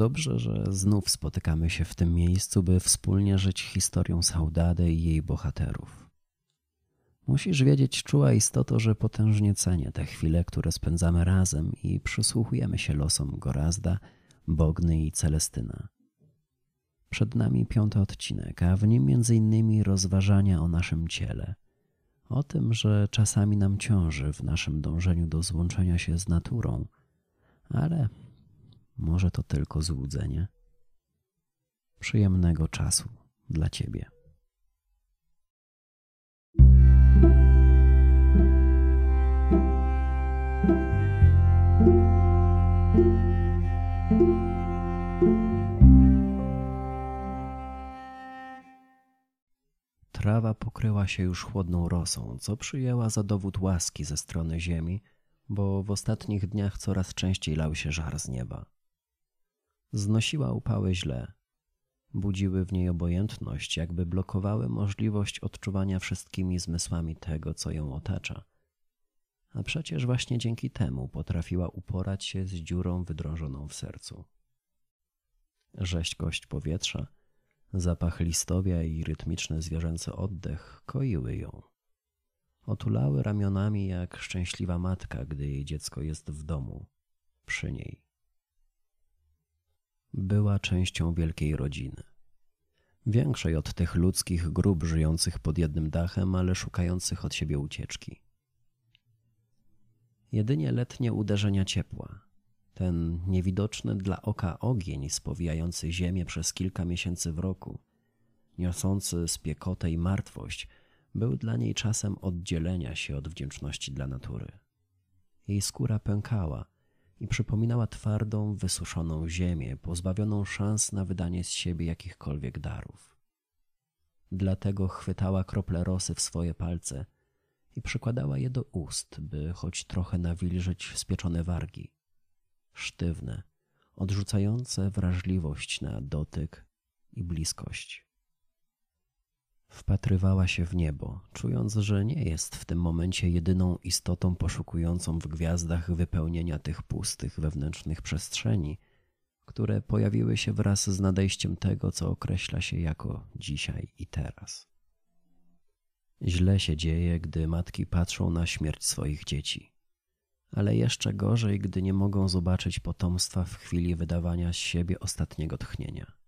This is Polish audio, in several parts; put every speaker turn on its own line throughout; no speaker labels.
dobrze, że znów spotykamy się w tym miejscu, by wspólnie żyć historią Saudady i jej bohaterów. Musisz wiedzieć, czuła istoto, że potężnie cenię te chwile, które spędzamy razem i przysłuchujemy się losom Gorazda, Bogny i Celestyna. Przed nami piąty odcinek, a w nim innymi rozważania o naszym ciele, o tym, że czasami nam ciąży w naszym dążeniu do złączenia się z naturą, ale może to tylko złudzenie. Przyjemnego czasu dla Ciebie. Trawa pokryła się już chłodną rosą, co przyjęła za dowód łaski ze strony ziemi, bo w ostatnich dniach coraz częściej lał się żar z nieba. Znosiła upały źle. Budziły w niej obojętność, jakby blokowały możliwość odczuwania wszystkimi zmysłami tego, co ją otacza. A przecież właśnie dzięki temu potrafiła uporać się z dziurą wydrążoną w sercu. Rzeźkość powietrza, zapach listowia i rytmiczny zwierzęcy oddech koiły ją. Otulały ramionami jak szczęśliwa matka, gdy jej dziecko jest w domu, przy niej. Była częścią wielkiej rodziny. Większej od tych ludzkich grup żyjących pod jednym dachem, ale szukających od siebie ucieczki. Jedynie letnie uderzenia ciepła, ten niewidoczny dla oka ogień spowijający ziemię przez kilka miesięcy w roku, niosący spiekotę i martwość, był dla niej czasem oddzielenia się od wdzięczności dla natury. Jej skóra pękała i przypominała twardą, wysuszoną ziemię, pozbawioną szans na wydanie z siebie jakichkolwiek darów. Dlatego chwytała krople rosy w swoje palce i przykładała je do ust, by choć trochę nawilżyć spieczone wargi. Sztywne, odrzucające wrażliwość na dotyk i bliskość. Wpatrywała się w niebo, czując, że nie jest w tym momencie jedyną istotą poszukującą w gwiazdach wypełnienia tych pustych wewnętrznych przestrzeni, które pojawiły się wraz z nadejściem tego, co określa się jako dzisiaj i teraz. Źle się dzieje, gdy matki patrzą na śmierć swoich dzieci, ale jeszcze gorzej, gdy nie mogą zobaczyć potomstwa w chwili wydawania z siebie ostatniego tchnienia.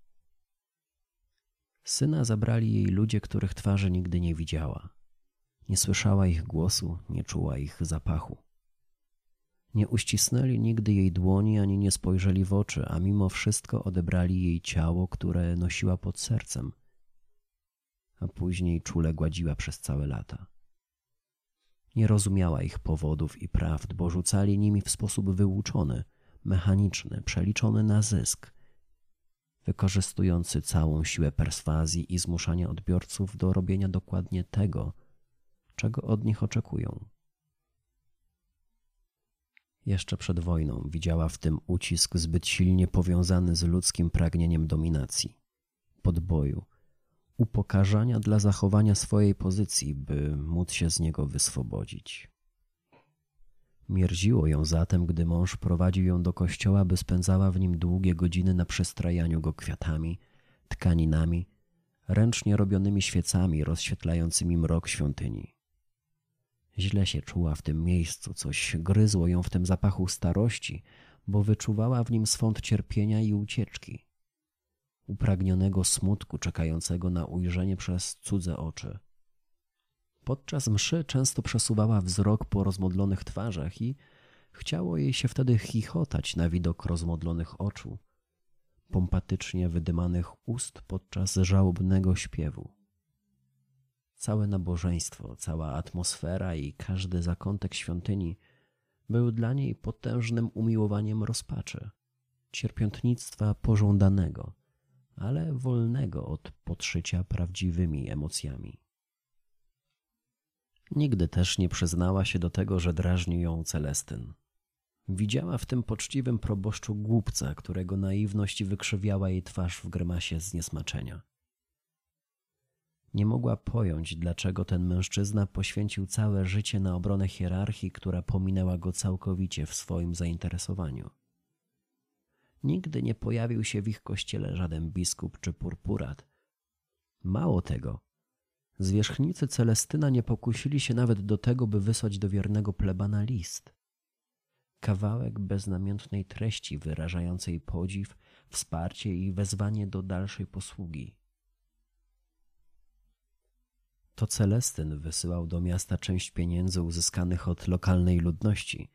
Syna zabrali jej ludzie, których twarzy nigdy nie widziała. Nie słyszała ich głosu, nie czuła ich zapachu. Nie uścisnęli nigdy jej dłoni ani nie spojrzeli w oczy, a mimo wszystko odebrali jej ciało, które nosiła pod sercem, a później czule gładziła przez całe lata. Nie rozumiała ich powodów i prawd, bo rzucali nimi w sposób wyuczony, mechaniczny, przeliczony na zysk – wykorzystujący całą siłę perswazji i zmuszania odbiorców do robienia dokładnie tego, czego od nich oczekują. Jeszcze przed wojną widziała w tym ucisk zbyt silnie powiązany z ludzkim pragnieniem dominacji, podboju, upokarzania dla zachowania swojej pozycji, by móc się z niego wyswobodzić. Mierziło ją zatem, gdy mąż prowadził ją do kościoła, by spędzała w nim długie godziny na przestrajaniu go kwiatami, tkaninami, ręcznie robionymi świecami rozświetlającymi mrok świątyni. Źle się czuła w tym miejscu, coś gryzło ją w tym zapachu starości, bo wyczuwała w nim swąd cierpienia i ucieczki, upragnionego smutku czekającego na ujrzenie przez cudze oczy. Podczas mszy często przesuwała wzrok po rozmodlonych twarzach i chciało jej się wtedy chichotać na widok rozmodlonych oczu, pompatycznie wydymanych ust podczas żałobnego śpiewu. Całe nabożeństwo, cała atmosfera i każdy zakątek świątyni był dla niej potężnym umiłowaniem rozpaczy, cierpiątnictwa pożądanego, ale wolnego od podszycia prawdziwymi emocjami. Nigdy też nie przyznała się do tego, że drażni ją Celestyn. Widziała w tym poczciwym proboszczu głupca, którego naiwność wykrzywiała jej twarz w grymasie zniesmaczenia. Nie mogła pojąć, dlaczego ten mężczyzna poświęcił całe życie na obronę hierarchii, która pominęła go całkowicie w swoim zainteresowaniu. Nigdy nie pojawił się w ich kościele żaden biskup czy purpurat. Mało tego, zwierzchnicy Celestyna nie pokusili się nawet do tego, by wysłać do wiernego plebana list. Kawałek beznamiętnej treści wyrażającej podziw, wsparcie i wezwanie do dalszej posługi. To Celestyn wysyłał do miasta część pieniędzy uzyskanych od lokalnej ludności.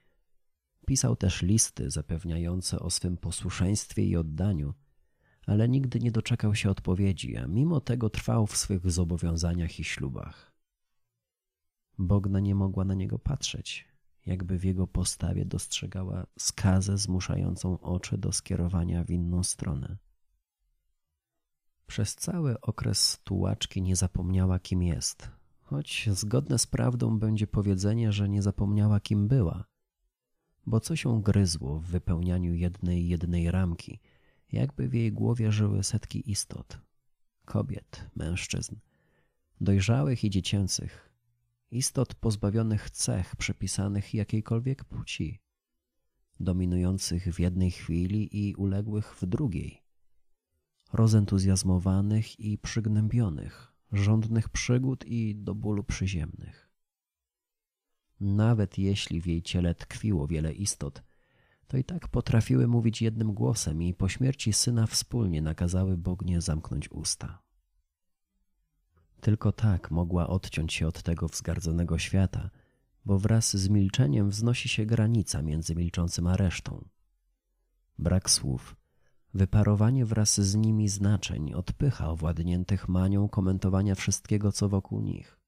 Pisał też listy zapewniające o swym posłuszeństwie i oddaniu, ale nigdy nie doczekał się odpowiedzi, a mimo tego trwał w swych zobowiązaniach i ślubach. Bogna nie mogła na niego patrzeć, jakby w jego postawie dostrzegała skazę zmuszającą oczy do skierowania w inną stronę. Przez cały okres tułaczki nie zapomniała, kim jest, choć zgodne z prawdą będzie powiedzenie, że nie zapomniała, kim była, bo co się gryzło w wypełnianiu jednej jednej ramki, jakby w jej głowie żyły setki istot kobiet, mężczyzn, dojrzałych i dziecięcych, istot pozbawionych cech przypisanych jakiejkolwiek płci, dominujących w jednej chwili i uległych w drugiej rozentuzjazmowanych i przygnębionych, żądnych przygód i do bólu przyziemnych. Nawet jeśli w jej ciele tkwiło wiele istot, to i tak potrafiły mówić jednym głosem i po śmierci syna wspólnie nakazały Bognie zamknąć usta. Tylko tak mogła odciąć się od tego wzgardzonego świata, bo wraz z milczeniem wznosi się granica między milczącym a resztą. Brak słów, Wyparowanie wraz z nimi znaczeń odpycha owładniętych manią komentowania wszystkiego, co wokół nich.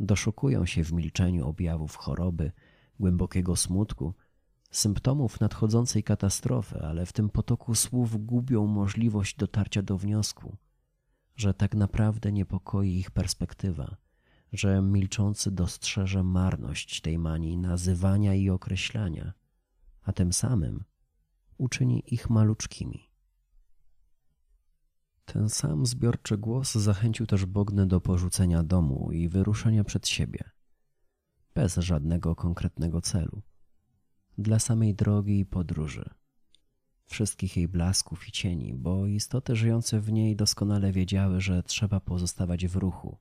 Doszukują się w milczeniu objawów choroby, głębokiego smutku, symptomów nadchodzącej katastrofy, ale w tym potoku słów gubią możliwość dotarcia do wniosku, że tak naprawdę niepokoi ich perspektywa, że milczący dostrzeże marność tej manii nazywania i określania, a tym samym – uczyni ich maluczkimi. Ten sam zbiorczy głos zachęcił też Bognę do porzucenia domu i wyruszenia przed siebie, bez żadnego konkretnego celu, dla samej drogi i podróży, wszystkich jej blasków i cieni, bo istoty żyjące w niej doskonale wiedziały, że trzeba pozostawać w ruchu.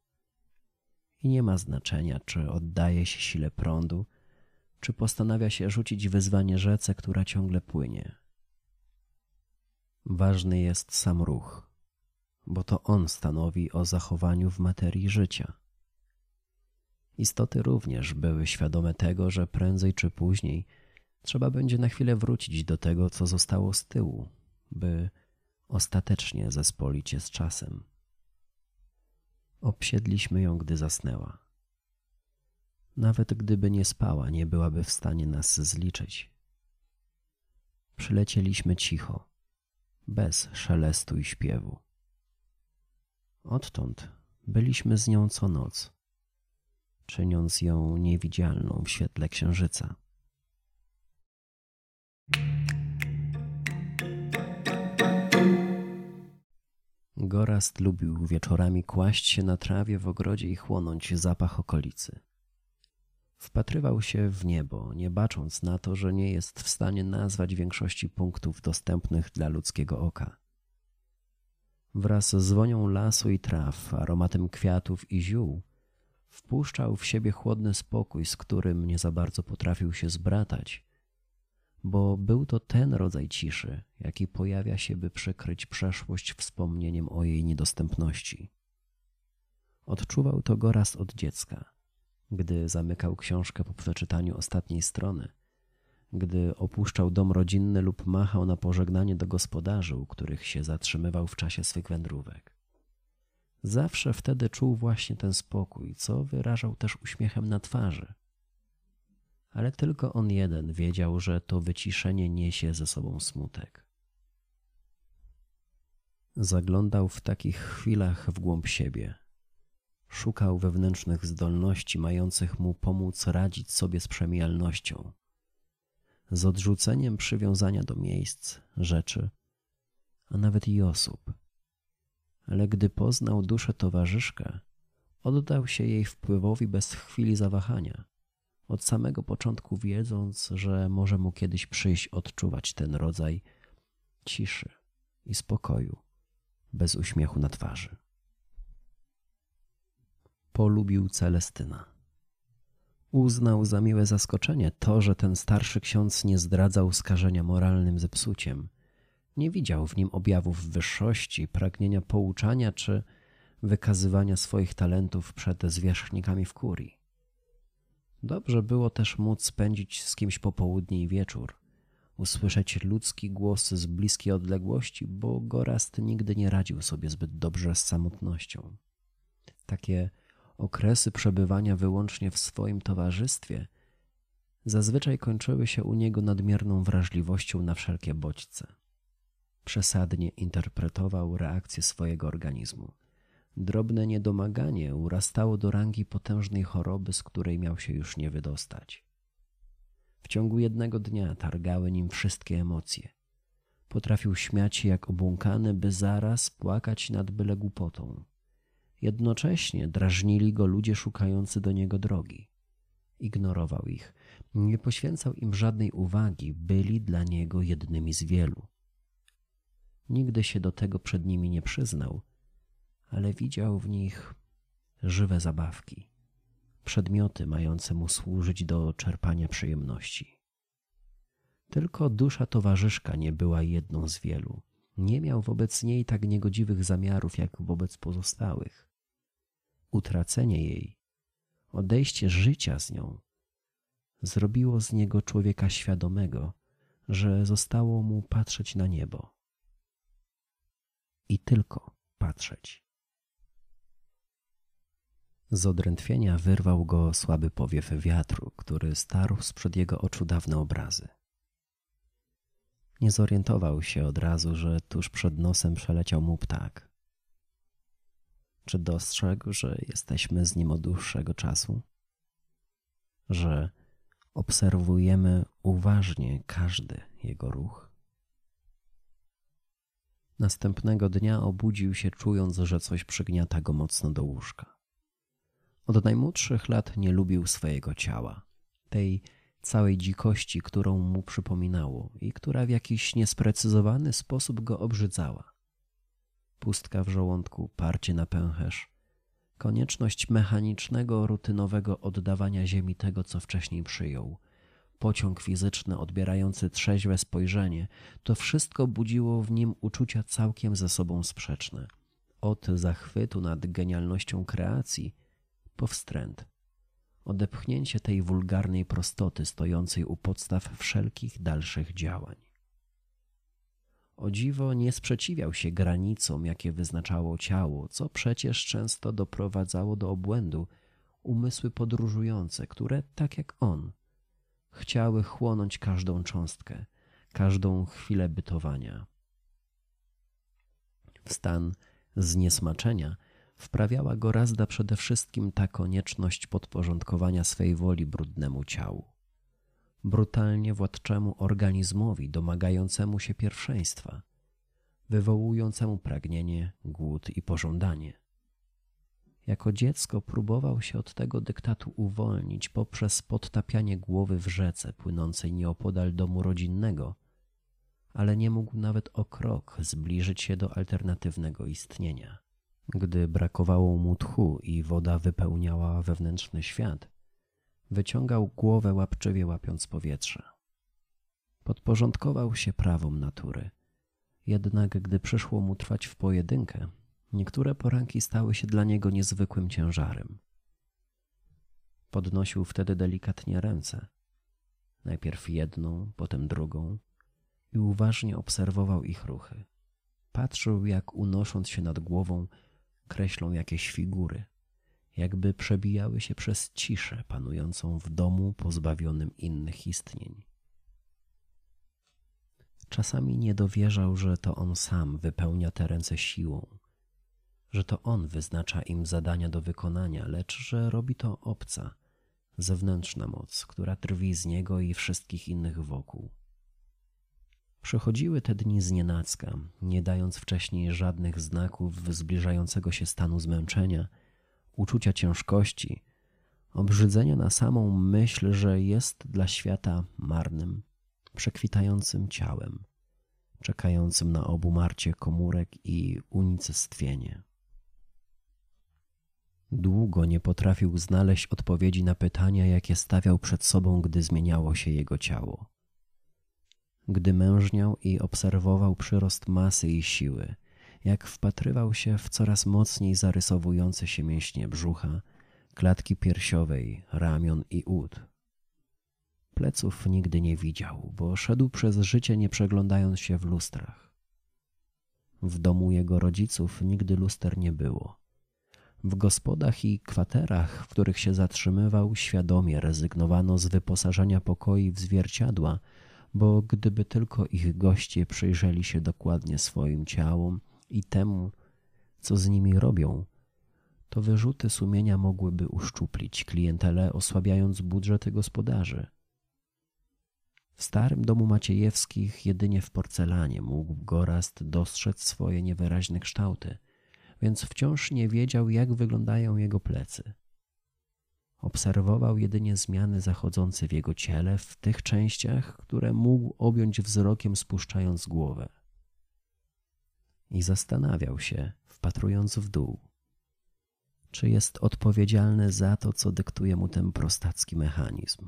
I nie ma znaczenia, czy oddaje się sile prądu, czy postanawia się rzucić wyzwanie rzece, która ciągle płynie, Ważny jest sam ruch, bo to on stanowi o zachowaniu w materii życia. Istoty również były świadome tego, że prędzej czy później trzeba będzie na chwilę wrócić do tego, co zostało z tyłu, by ostatecznie zespolić je z czasem. Obsiedliśmy ją, gdy zasnęła. Nawet gdyby nie spała, nie byłaby w stanie nas zliczyć. Przylecieliśmy cicho bez szelestu i śpiewu. Odtąd byliśmy z nią co noc, czyniąc ją niewidzialną w świetle księżyca. Gorast lubił wieczorami kłaść się na trawie w ogrodzie i chłonąć zapach okolicy. Wpatrywał się w niebo, nie bacząc na to, że nie jest w stanie nazwać większości punktów dostępnych dla ludzkiego oka. Wraz z wonią lasu i traw, aromatem kwiatów i ziół, wpuszczał w siebie chłodny spokój, z którym nie za bardzo potrafił się zbratać, bo był to ten rodzaj ciszy, jaki pojawia się, by przykryć przeszłość wspomnieniem o jej niedostępności. Odczuwał to Goraz od dziecka – gdy zamykał książkę po przeczytaniu ostatniej strony, gdy opuszczał dom rodzinny lub machał na pożegnanie do gospodarzy, u których się zatrzymywał w czasie swych wędrówek. Zawsze wtedy czuł właśnie ten spokój, co wyrażał też uśmiechem na twarzy. Ale tylko on jeden wiedział, że to wyciszenie niesie ze sobą smutek. Zaglądał w takich chwilach w głąb siebie – Szukał wewnętrznych zdolności mających mu pomóc radzić sobie z przemijalnością, z odrzuceniem przywiązania do miejsc, rzeczy, a nawet i osób. Ale gdy poznał duszę towarzyszkę, oddał się jej wpływowi bez chwili zawahania, od samego początku wiedząc, że może mu kiedyś przyjść odczuwać ten rodzaj ciszy i spokoju, bez uśmiechu na twarzy. Polubił Celestyna. Uznał za miłe zaskoczenie to, że ten starszy ksiądz nie zdradzał skażenia moralnym zepsuciem. Nie widział w nim objawów wyższości, pragnienia pouczania czy wykazywania swoich talentów przed zwierzchnikami w kurii. Dobrze było też móc spędzić z kimś popołudnie i wieczór, usłyszeć ludzki głos z bliskiej odległości, bo Gorast nigdy nie radził sobie zbyt dobrze z samotnością. Takie okresy przebywania wyłącznie w swoim towarzystwie zazwyczaj kończyły się u niego nadmierną wrażliwością na wszelkie bodźce. Przesadnie interpretował reakcje swojego organizmu. Drobne niedomaganie urastało do rangi potężnej choroby, z której miał się już nie wydostać. W ciągu jednego dnia targały nim wszystkie emocje. Potrafił śmiać się jak obłąkany, by zaraz płakać nad byle głupotą. Jednocześnie drażnili go ludzie szukający do niego drogi. Ignorował ich, nie poświęcał im żadnej uwagi, byli dla niego jednymi z wielu. Nigdy się do tego przed nimi nie przyznał, ale widział w nich żywe zabawki, przedmioty mające mu służyć do czerpania przyjemności. Tylko dusza towarzyszka nie była jedną z wielu. Nie miał wobec niej tak niegodziwych zamiarów jak wobec pozostałych. Utracenie jej, odejście życia z nią, zrobiło z niego człowieka świadomego, że zostało mu patrzeć na niebo. I tylko patrzeć. Z odrętwienia wyrwał go słaby powiew wiatru, który starł sprzed jego oczu dawne obrazy. Nie zorientował się od razu, że tuż przed nosem przeleciał mu ptak. Czy dostrzegł, że jesteśmy z nim od dłuższego czasu? Że obserwujemy uważnie każdy jego ruch? Następnego dnia obudził się, czując, że coś przygniata go mocno do łóżka. Od najmłodszych lat nie lubił swojego ciała, tej całej dzikości, którą mu przypominało i która w jakiś niesprecyzowany sposób go obrzydzała. Pustka w żołądku, parcie na pęcherz, konieczność mechanicznego, rutynowego oddawania ziemi tego, co wcześniej przyjął, pociąg fizyczny odbierający trzeźwe spojrzenie, to wszystko budziło w nim uczucia całkiem ze sobą sprzeczne. Od zachwytu nad genialnością kreacji po wstręt odepchnięcie tej wulgarnej prostoty stojącej u podstaw wszelkich dalszych działań. O dziwo nie sprzeciwiał się granicom, jakie wyznaczało ciało, co przecież często doprowadzało do obłędu umysły podróżujące, które, tak jak on, chciały chłonąć każdą cząstkę, każdą chwilę bytowania. W stan zniesmaczenia wprawiała go razda przede wszystkim ta konieczność podporządkowania swej woli brudnemu ciału, brutalnie władczemu organizmowi domagającemu się pierwszeństwa, wywołującemu pragnienie, głód i pożądanie. Jako dziecko próbował się od tego dyktatu uwolnić poprzez podtapianie głowy w rzece płynącej nieopodal domu rodzinnego, ale nie mógł nawet o krok zbliżyć się do alternatywnego istnienia. Gdy brakowało mu tchu i woda wypełniała wewnętrzny świat, wyciągał głowę łapczywie łapiąc powietrze. Podporządkował się prawom natury. Jednak gdy przyszło mu trwać w pojedynkę, niektóre poranki stały się dla niego niezwykłym ciężarem. Podnosił wtedy delikatnie ręce, najpierw jedną, potem drugą i uważnie obserwował ich ruchy. Patrzył, jak unosząc się nad głową, kreślą jakieś figury, jakby przebijały się przez ciszę panującą w domu pozbawionym innych istnień. Czasami nie dowierzał, że to on sam wypełnia te ręce siłą, że to on wyznacza im zadania do wykonania, lecz że robi to obca, zewnętrzna moc, która drwi z niego i wszystkich innych wokół. Przechodziły te dni znienacka, nie dając wcześniej żadnych znaków zbliżającego się stanu zmęczenia, uczucia ciężkości obrzydzenia na samą myśl, że jest dla świata marnym, przekwitającym ciałem, czekającym na obumarcie komórek i unicestwienie. Długo nie potrafił znaleźć odpowiedzi na pytania, jakie stawiał przed sobą, gdy zmieniało się jego ciało. Gdy mężniał i obserwował przyrost masy i siły, jak wpatrywał się w coraz mocniej zarysowujące się mięśnie brzucha, klatki piersiowej, ramion i ud. Pleców nigdy nie widział, bo szedł przez życie nie przeglądając się w lustrach. W domu jego rodziców nigdy luster nie było. W gospodach i kwaterach, w których się zatrzymywał, świadomie rezygnowano z wyposażenia pokoi w zwierciadła, bo gdyby tylko ich goście przyjrzeli się dokładnie swoim ciałom i temu, co z nimi robią, to wyrzuty sumienia mogłyby uszczuplić klientelę, osłabiając budżety gospodarzy. W starym domu Maciejewskich jedynie w porcelanie mógł Gorast dostrzec swoje niewyraźne kształty, więc wciąż nie wiedział, jak wyglądają jego plecy. Obserwował jedynie zmiany zachodzące w jego ciele w tych częściach, które mógł objąć wzrokiem spuszczając głowę. I zastanawiał się, wpatrując w dół, czy jest odpowiedzialny za to, co dyktuje mu ten prostacki mechanizm.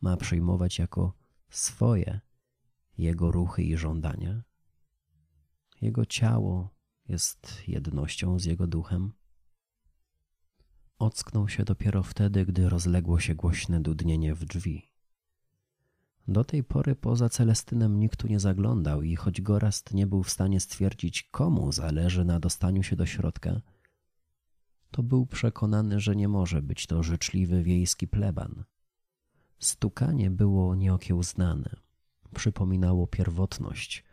Ma przyjmować jako swoje jego ruchy i żądania. Jego ciało jest jednością z jego duchem. Ocknął się dopiero wtedy, gdy rozległo się głośne dudnienie w drzwi. Do tej pory poza Celestynem nikt tu nie zaglądał i choć Gorast nie był w stanie stwierdzić, komu zależy na dostaniu się do środka, to był przekonany, że nie może być to życzliwy wiejski pleban. Stukanie było nieokiełznane, przypominało pierwotność,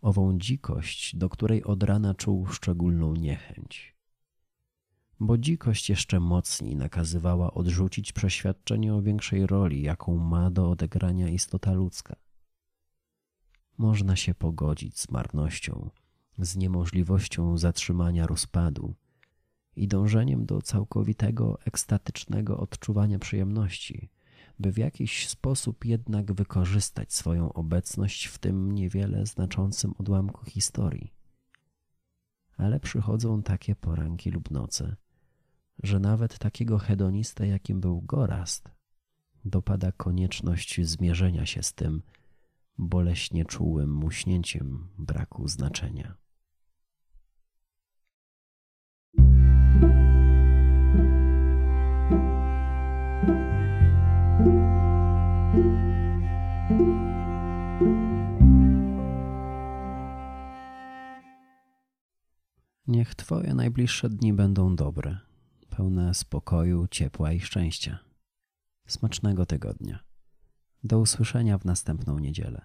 ową dzikość, do której od rana czuł szczególną niechęć. Bo dzikość jeszcze mocniej nakazywała odrzucić przeświadczenie o większej roli, jaką ma do odegrania istota ludzka. Można się pogodzić z marnością, z niemożliwością zatrzymania rozpadu i dążeniem do całkowitego ekstatycznego odczuwania przyjemności, by w jakiś sposób jednak wykorzystać swoją obecność w tym niewiele znaczącym odłamku historii. Ale przychodzą takie poranki lub noce, że nawet takiego hedonista, jakim był Gorast, dopada konieczność zmierzenia się z tym boleśnie czułym muśnięciem braku znaczenia. Niech Twoje najbliższe dni będą dobre, pełne spokoju, ciepła i szczęścia. Smacznego tygodnia. Do usłyszenia w następną niedzielę.